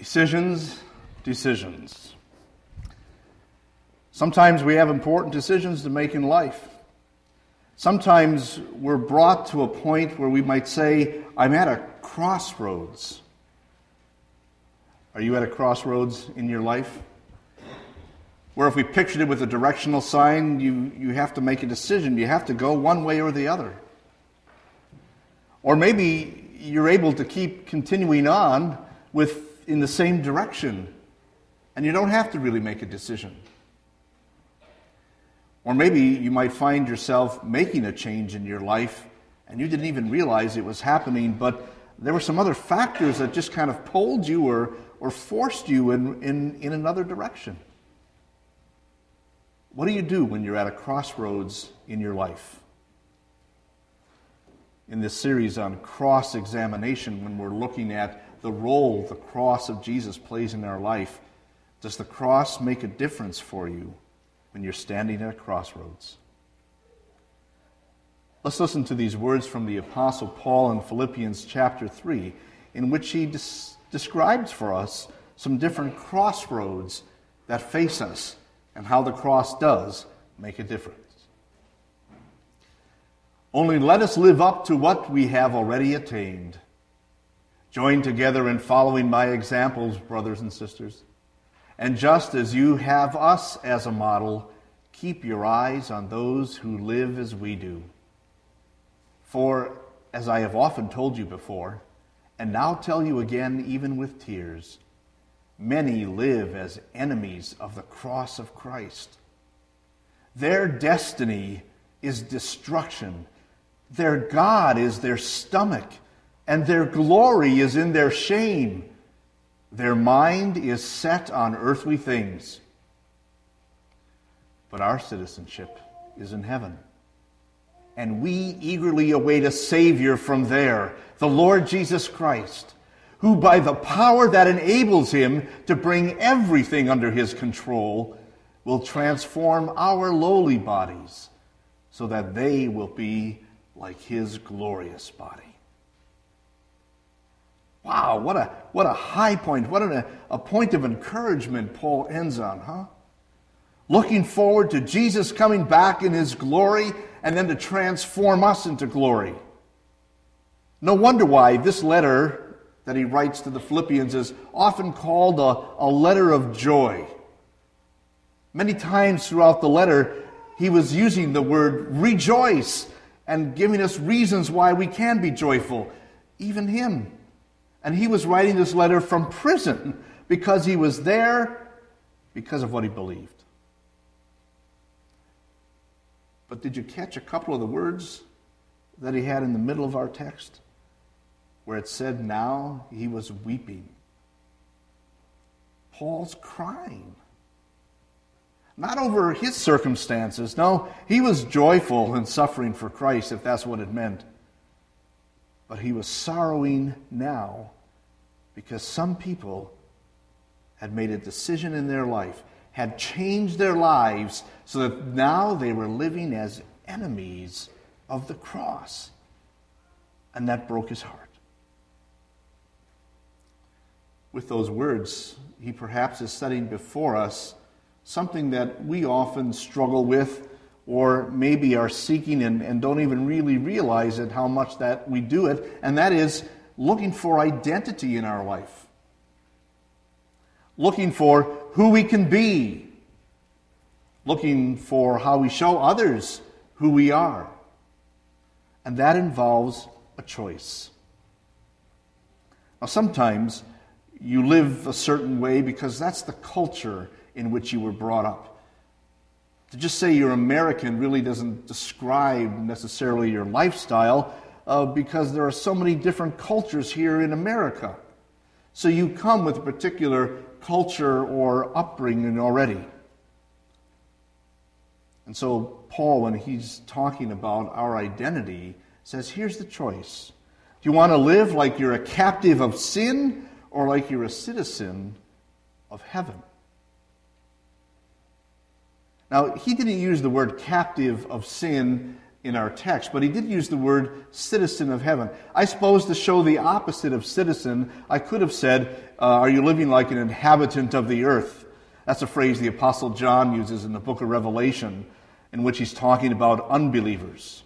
Decisions, decisions. Sometimes we have important decisions to make in life. Sometimes we're brought to a point where we might say, I'm at a crossroads. Are you at a crossroads in your life? Where if we pictured it with a directional sign, you, you have to make a decision. You have to go one way or the other. Or maybe you're able to keep continuing on with in the same direction, and you don't have to really make a decision. Or maybe you might find yourself making a change in your life and you didn't even realize it was happening, but there were some other factors that just kind of pulled you or, or forced you in, in, in another direction. What do you do when you're at a crossroads in your life? In this series on cross examination, when we're looking at the role the cross of Jesus plays in our life. Does the cross make a difference for you when you're standing at a crossroads? Let's listen to these words from the Apostle Paul in Philippians chapter 3, in which he des- describes for us some different crossroads that face us and how the cross does make a difference. Only let us live up to what we have already attained Join together in following my examples, brothers and sisters. And just as you have us as a model, keep your eyes on those who live as we do. For, as I have often told you before, and now tell you again, even with tears, many live as enemies of the cross of Christ. Their destiny is destruction, their God is their stomach and their glory is in their shame. Their mind is set on earthly things. But our citizenship is in heaven. And we eagerly await a Savior from there, the Lord Jesus Christ, who, by the power that enables him to bring everything under his control, will transform our lowly bodies so that they will be like his glorious body. Wow, what a, what a high point, what a, a point of encouragement Paul ends on, huh? Looking forward to Jesus coming back in his glory and then to transform us into glory. No wonder why this letter that he writes to the Philippians is often called a, a letter of joy. Many times throughout the letter, he was using the word rejoice and giving us reasons why we can be joyful, even him. And he was writing this letter from prison because he was there because of what he believed. But did you catch a couple of the words that he had in the middle of our text? Where it said, Now he was weeping. Paul's crying. Not over his circumstances. No, he was joyful in suffering for Christ, if that's what it meant. But he was sorrowing now because some people had made a decision in their life, had changed their lives so that now they were living as enemies of the cross. And that broke his heart. With those words, he perhaps is setting before us something that we often struggle with or maybe are seeking and, and don't even really realize it, how much that we do it, and that is looking for identity in our life, looking for who we can be, looking for how we show others who we are. And that involves a choice. Now, sometimes you live a certain way because that's the culture in which you were brought up. To just say you're American really doesn't describe necessarily your lifestyle uh, because there are so many different cultures here in America. So you come with a particular culture or upbringing already. And so Paul, when he's talking about our identity, says here's the choice. Do you want to live like you're a captive of sin or like you're a citizen of heaven? Now, he didn't use the word captive of sin in our text, but he did use the word citizen of heaven. I suppose to show the opposite of citizen, I could have said, uh, Are you living like an inhabitant of the earth? That's a phrase the Apostle John uses in the book of Revelation, in which he's talking about unbelievers.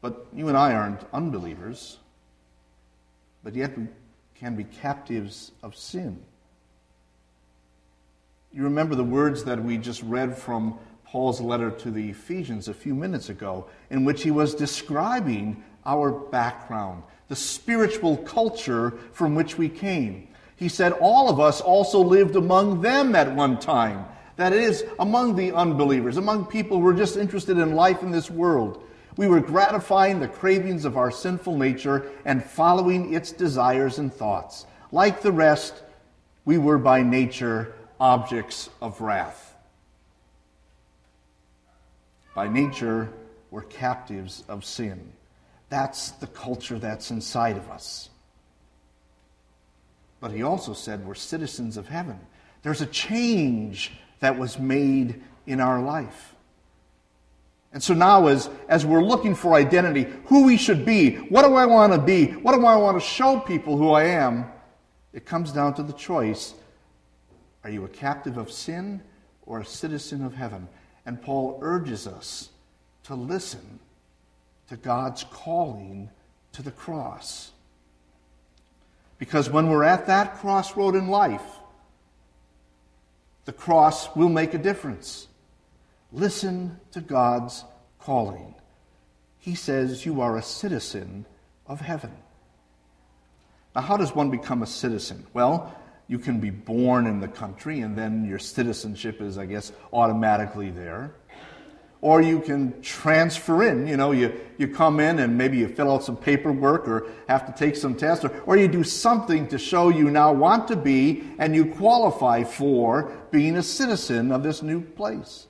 But you and I aren't unbelievers, but yet we can be captives of sin. You remember the words that we just read from Paul's letter to the Ephesians a few minutes ago, in which he was describing our background, the spiritual culture from which we came. He said, All of us also lived among them at one time. That is, among the unbelievers, among people who were just interested in life in this world. We were gratifying the cravings of our sinful nature and following its desires and thoughts. Like the rest, we were by nature objects of wrath. By nature, we're captives of sin. That's the culture that's inside of us. But he also said we're citizens of heaven. There's a change that was made in our life. And so now, as, as we're looking for identity, who we should be, what do I want to be, what do I want to show people who I am, it comes down to the choice are you a captive of sin or a citizen of heaven? And Paul urges us to listen to God's calling to the cross. Because when we're at that crossroad in life, the cross will make a difference. Listen to God's calling. He says you are a citizen of heaven. Now, how does one become a citizen? Well, you can be born in the country, and then your citizenship is, I guess, automatically there. Or you can transfer in. You know, you, you come in and maybe you fill out some paperwork or have to take some tests, or, or you do something to show you now want to be and you qualify for being a citizen of this new place.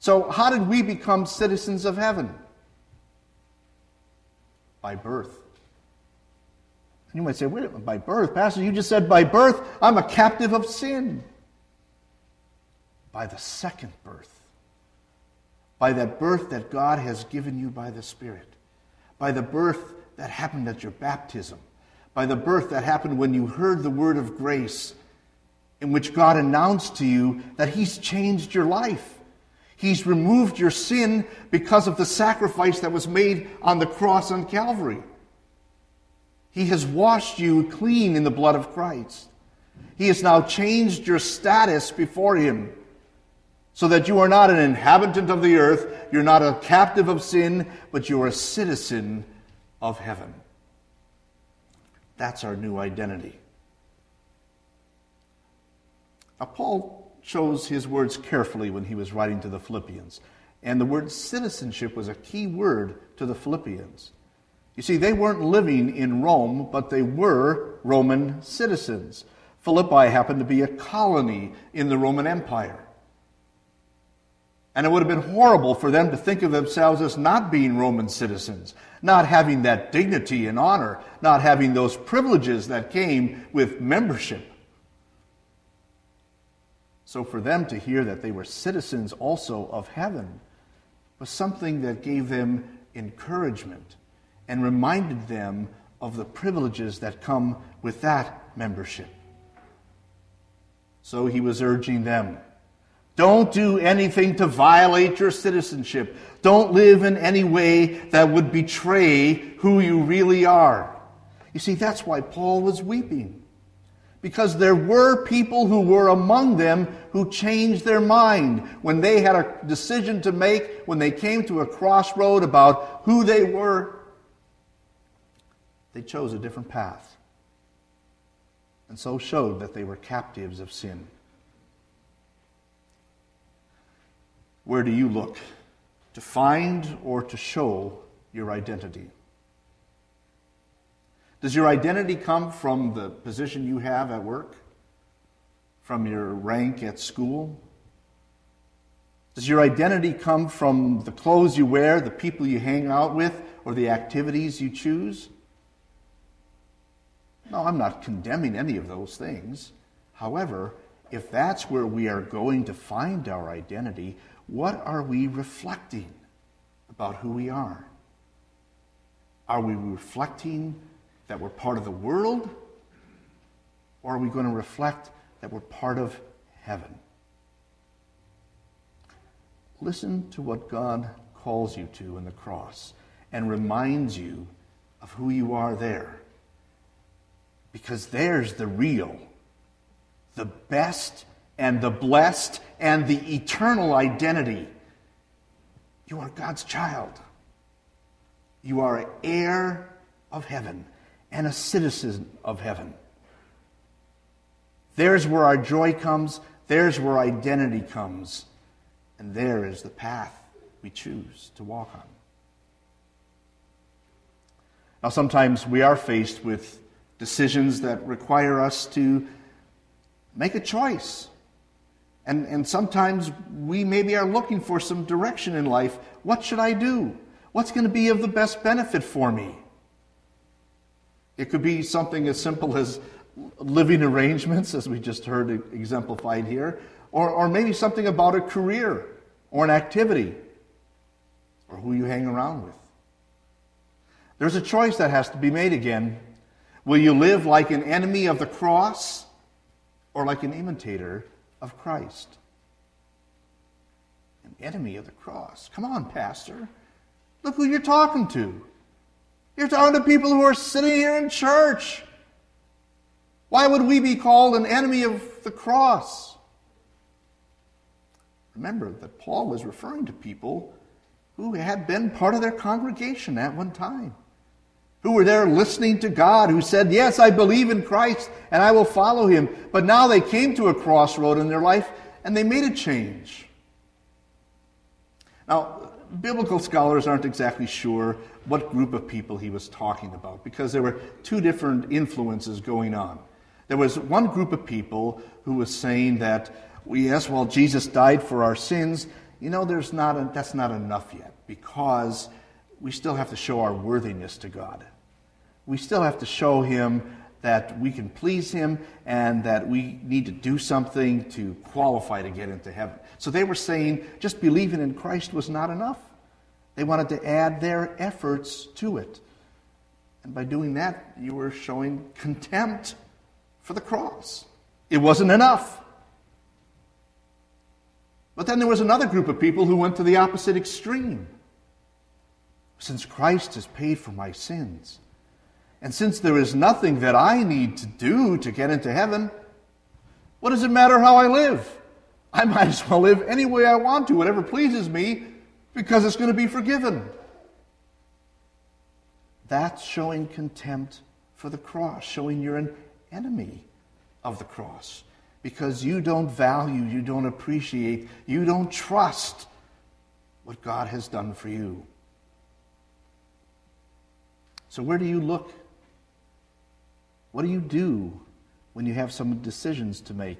So, how did we become citizens of heaven? By birth. You might say, wait, a minute, by birth? Pastor, you just said by birth, I'm a captive of sin. By the second birth. By that birth that God has given you by the Spirit. By the birth that happened at your baptism. By the birth that happened when you heard the word of grace, in which God announced to you that He's changed your life. He's removed your sin because of the sacrifice that was made on the cross on Calvary. He has washed you clean in the blood of Christ. He has now changed your status before Him so that you are not an inhabitant of the earth, you're not a captive of sin, but you're a citizen of heaven. That's our new identity. Now, Paul chose his words carefully when he was writing to the Philippians, and the word citizenship was a key word to the Philippians. You see, they weren't living in Rome, but they were Roman citizens. Philippi happened to be a colony in the Roman Empire. And it would have been horrible for them to think of themselves as not being Roman citizens, not having that dignity and honor, not having those privileges that came with membership. So for them to hear that they were citizens also of heaven was something that gave them encouragement and reminded them of the privileges that come with that membership. So he was urging them don't do anything to violate your citizenship. Don't live in any way that would betray who you really are. You see, that's why Paul was weeping. Because there were people who were among them who changed their mind when they had a decision to make, when they came to a crossroad about who they were they chose a different path and so showed that they were captives of sin. Where do you look to find or to show your identity? Does your identity come from the position you have at work? From your rank at school? Does your identity come from the clothes you wear, the people you hang out with, or the activities you choose? No, I'm not condemning any of those things. However, if that's where we are going to find our identity, what are we reflecting about who we are? Are we reflecting that we're part of the world? Or are we going to reflect that we're part of heaven? Listen to what God calls you to in the cross and reminds you of who you are there. Because there's the real, the best, and the blessed, and the eternal identity. You are God's child. You are an heir of heaven and a citizen of heaven. There's where our joy comes. There's where identity comes. And there is the path we choose to walk on. Now, sometimes we are faced with decisions that require us to make a choice. And, and sometimes we maybe are looking for some direction in life. What should I do? What's going to be of the best benefit for me? It could be something as simple as living arrangements, as we just heard exemplified here, or, or maybe something about a career or an activity or who you hang around with. There's a choice that has to be made again. Will you live like an enemy of the cross or like an imitator of Christ? An enemy of the cross. Come on, Pastor. Look who you're talking to. You're talking to people who are sitting here in church. Why would we be called an enemy of the cross? Remember that Paul was referring to people who had been part of their congregation at one time, who were there listening to God, who said, Yes, I believe in Christ and I will follow him. But now they came to a crossroad in their life and they made a change. Now, biblical scholars aren't exactly sure what group of people he was talking about because there were two different influences going on. There was one group of people who was saying that, yes, well, Jesus died for our sins. You know, there's not a, that's not enough yet because we still have to show our worthiness to God. We still have to show Him that we can please Him and that we need to do something to qualify to get into heaven. So they were saying just believing in Christ was not enough. They wanted to add their efforts to it. And by doing that, you were showing contempt for the cross. It wasn't enough. But then there was another group of people who went to the opposite extreme. Since Christ has paid for my sins, and since there is nothing that I need to do to get into heaven, what does it matter how I live? I might as well live any way I want to, whatever pleases me, because it's going to be forgiven. That's showing contempt for the cross, showing you're an enemy of the cross because you don't value, you don't appreciate, you don't trust what God has done for you. So, where do you look? What do you do when you have some decisions to make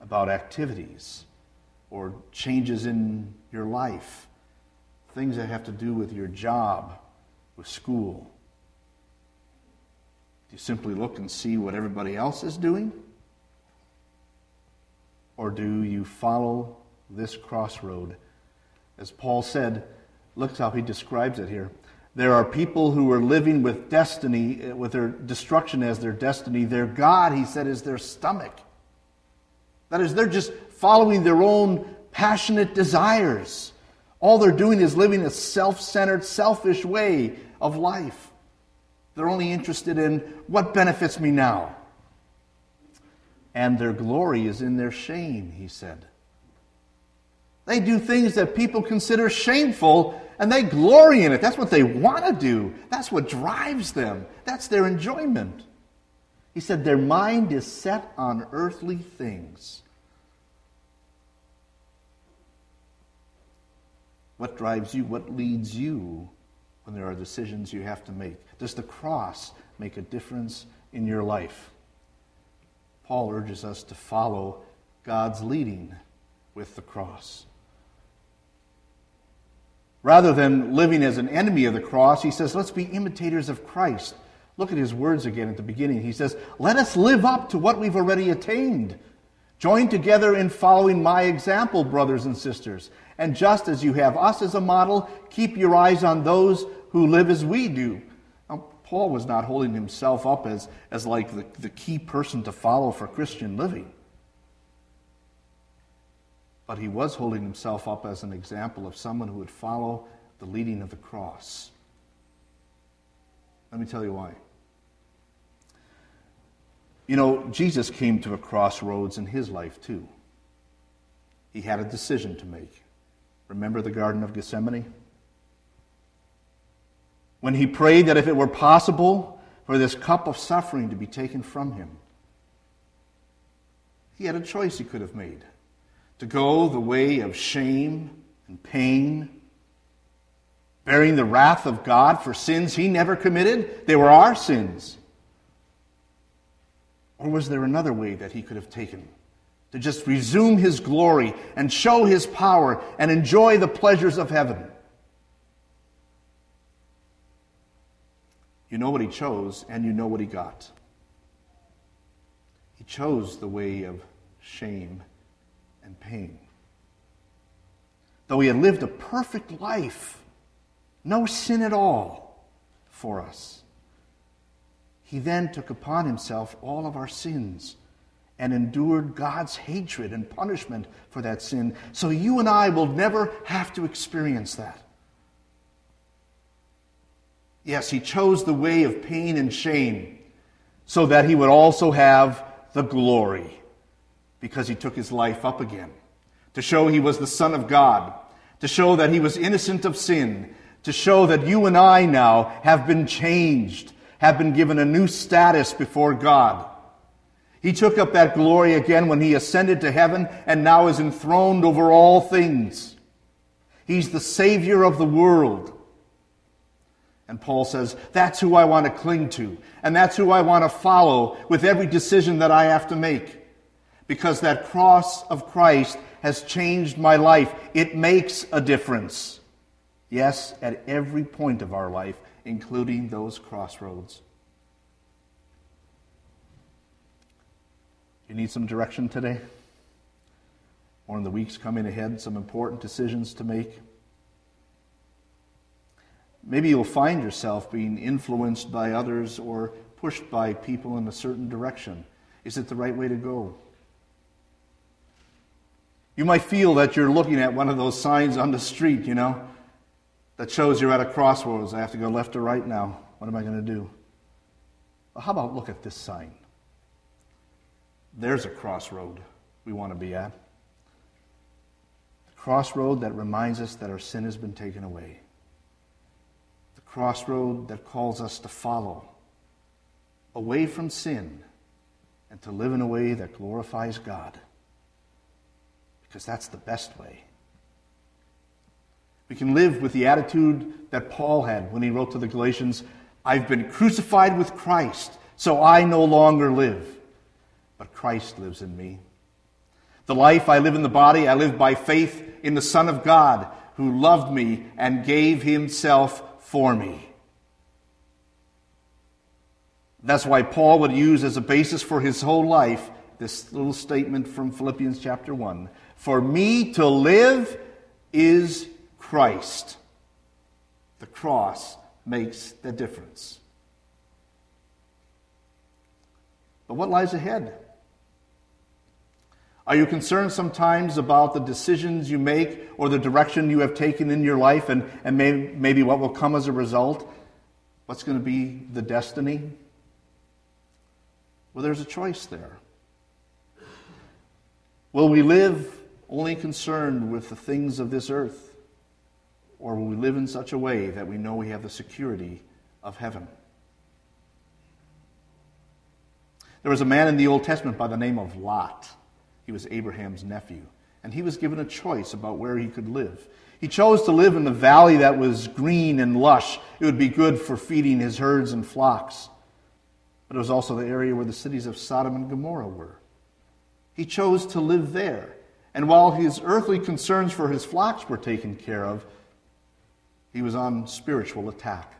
about activities or changes in your life? Things that have to do with your job, with school. Do you simply look and see what everybody else is doing? Or do you follow this crossroad? As Paul said, look how he describes it here. There are people who are living with destiny, with their destruction as their destiny. Their God, he said, is their stomach. That is, they're just following their own passionate desires. All they're doing is living a self centered, selfish way of life. They're only interested in what benefits me now and their glory is in their shame, he said. They do things that people consider shameful and they glory in it. That's what they want to do. That's what drives them. That's their enjoyment. He said their mind is set on earthly things. What drives you? What leads you when there are decisions you have to make? Does the cross make a difference in your life? Paul urges us to follow God's leading with the cross. Rather than living as an enemy of the cross, he says, let's be imitators of Christ. Look at his words again at the beginning. He says, Let us live up to what we've already attained. Join together in following my example, brothers and sisters. And just as you have us as a model, keep your eyes on those who live as we do. Now, Paul was not holding himself up as, as like the, the key person to follow for Christian living. But he was holding himself up as an example of someone who would follow the leading of the cross. Let me tell you why. You know, Jesus came to a crossroads in his life, too. He had a decision to make. Remember the Garden of Gethsemane? When he prayed that if it were possible for this cup of suffering to be taken from him, he had a choice he could have made to go the way of shame and pain, bearing the wrath of God for sins he never committed. They were our sins. Or was there another way that he could have taken? To just resume his glory and show his power and enjoy the pleasures of heaven. You know what he chose, and you know what he got. He chose the way of shame and pain. Though he had lived a perfect life, no sin at all for us. He then took upon himself all of our sins and endured God's hatred and punishment for that sin. So you and I will never have to experience that. Yes, he chose the way of pain and shame so that he would also have the glory because he took his life up again to show he was the Son of God, to show that he was innocent of sin, to show that you and I now have been changed have been given a new status before God. He took up that glory again when he ascended to heaven and now is enthroned over all things. He's the Savior of the world. And Paul says, that's who I want to cling to, and that's who I want to follow with every decision that I have to make. Because that cross of Christ has changed my life. It makes a difference. Yes, at every point of our life, including those crossroads. You need some direction today? Or in the weeks coming ahead, some important decisions to make? Maybe you'll find yourself being influenced by others or pushed by people in a certain direction. Is it the right way to go? You might feel that you're looking at one of those signs on the street, you know, that shows you're at a crossroads. I have to go left or right now. What am I going to do? Well, how about look at this sign? There's a crossroad we want to be at. The crossroad that reminds us that our sin has been taken away. The crossroad that calls us to follow away from sin and to live in a way that glorifies God. Because that's the best way. We can live with the attitude that Paul had when he wrote to the Galatians I've been crucified with Christ, so I no longer live, but Christ lives in me. The life I live in the body, I live by faith in the Son of God who loved me and gave himself for me. That's why Paul would use as a basis for his whole life this little statement from Philippians chapter 1 For me to live is Christ. The cross makes the difference. But what lies ahead? Are you concerned sometimes about the decisions you make or the direction you have taken in your life and, and may, maybe what will come as a result? What's going to be the destiny? Well, there's a choice there. Will we live only concerned with the things of this earth? Or will we live in such a way that we know we have the security of heaven? There was a man in the Old Testament by the name of Lot. He was Abraham's nephew. And he was given a choice about where he could live. He chose to live in a valley that was green and lush. It would be good for feeding his herds and flocks. But it was also the area where the cities of Sodom and Gomorrah were. He chose to live there. And while his earthly concerns for his flocks were taken care of, he was on spiritual attack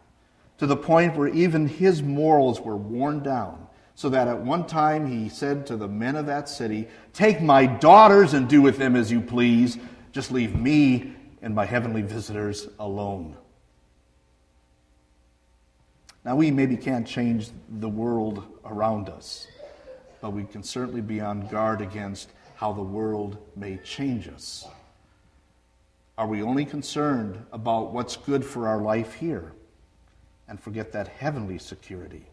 to the point where even his morals were worn down. So that at one time he said to the men of that city, Take my daughters and do with them as you please. Just leave me and my heavenly visitors alone. Now, we maybe can't change the world around us, but we can certainly be on guard against how the world may change us. Are we only concerned about what's good for our life here and forget that heavenly security?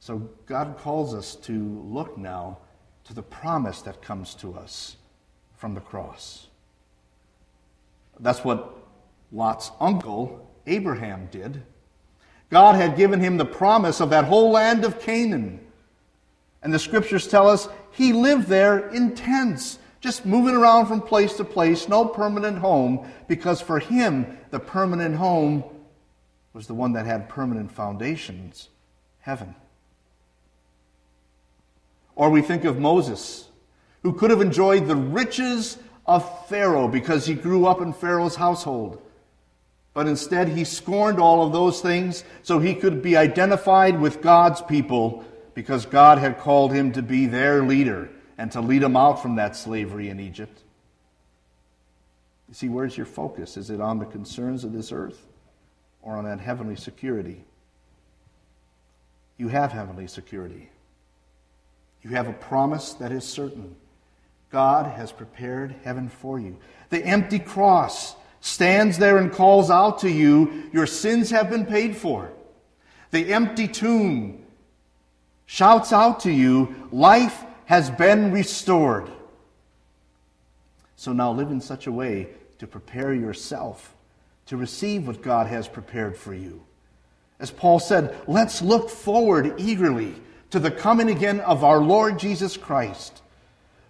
So, God calls us to look now to the promise that comes to us from the cross. That's what Lot's uncle, Abraham, did. God had given him the promise of that whole land of Canaan. And the scriptures tell us he lived there in tents, just moving around from place to place, no permanent home, because for him, the permanent home was the one that had permanent foundations heaven. Or we think of Moses, who could have enjoyed the riches of Pharaoh because he grew up in Pharaoh's household. But instead, he scorned all of those things so he could be identified with God's people because God had called him to be their leader and to lead them out from that slavery in Egypt. You see, where's your focus? Is it on the concerns of this earth or on that heavenly security? You have heavenly security. You have a promise that is certain. God has prepared heaven for you. The empty cross stands there and calls out to you, Your sins have been paid for. The empty tomb shouts out to you, Life has been restored. So now live in such a way to prepare yourself to receive what God has prepared for you. As Paul said, let's look forward eagerly to the coming again of our Lord Jesus Christ,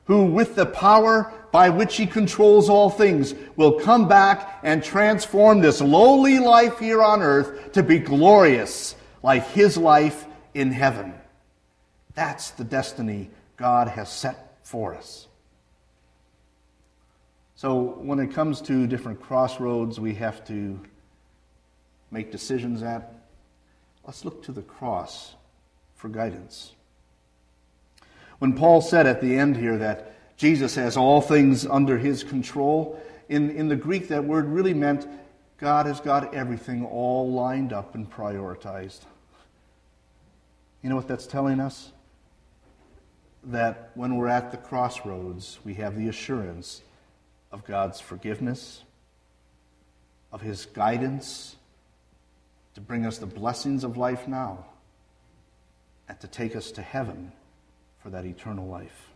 who, with the power by which he controls all things, will come back and transform this lowly life here on earth to be glorious like his life in heaven. That's the destiny God has set for us. So, when it comes to different crossroads we have to make decisions at, let's look to the cross for guidance. When Paul said at the end here that Jesus has all things under his control, in, in the Greek, that word really meant God has got everything all lined up and prioritized. You know what that's telling us? That when we're at the crossroads, we have the assurance of God's forgiveness, of His guidance to bring us the blessings of life now and to take us to heaven for that eternal life.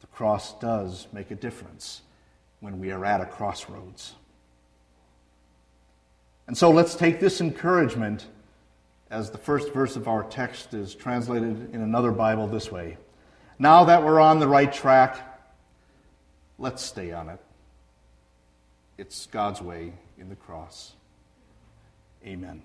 The cross does make a difference when we are at a crossroads. And so let's take this encouragement as the first verse of our text is translated in another Bible this way. Now that we're on the right track, let's stay on it. It's God's way in the cross. Amen.